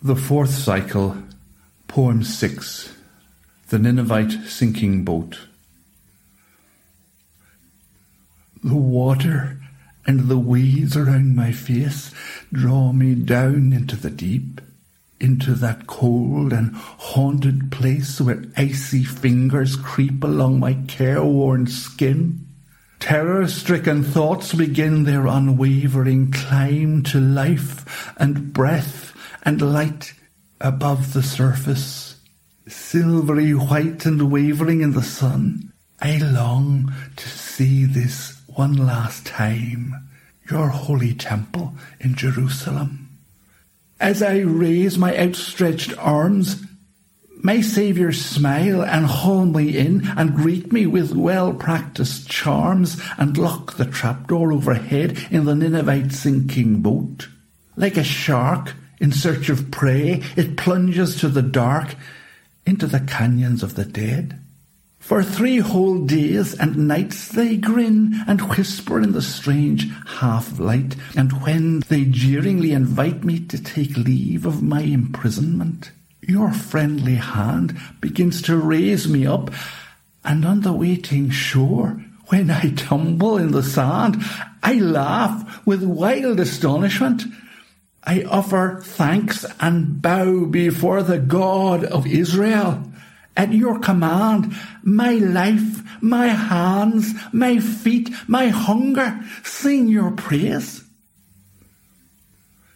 The fourth cycle, poem six, The Ninevite Sinking Boat. The water and the weeds around my face draw me down into the deep, into that cold and haunted place where icy fingers creep along my careworn skin. Terror-stricken thoughts begin their unwavering climb to life and breath and light above the surface, silvery white and wavering in the sun. I long to see this one last time, your holy temple in Jerusalem. As I raise my outstretched arms, my Saviour smile and haul me in and greet me with well practised charms and lock the trapdoor overhead in the Ninevite sinking boat. Like a shark, in search of prey, it plunges to the dark into the canyons of the dead. For three whole days and nights they grin and whisper in the strange half light, and when they jeeringly invite me to take leave of my imprisonment, your friendly hand begins to raise me up, and on the waiting shore, when I tumble in the sand, I laugh with wild astonishment I offer thanks and bow before the God of Israel. At your command, my life, my hands, my feet, my hunger sing your praise.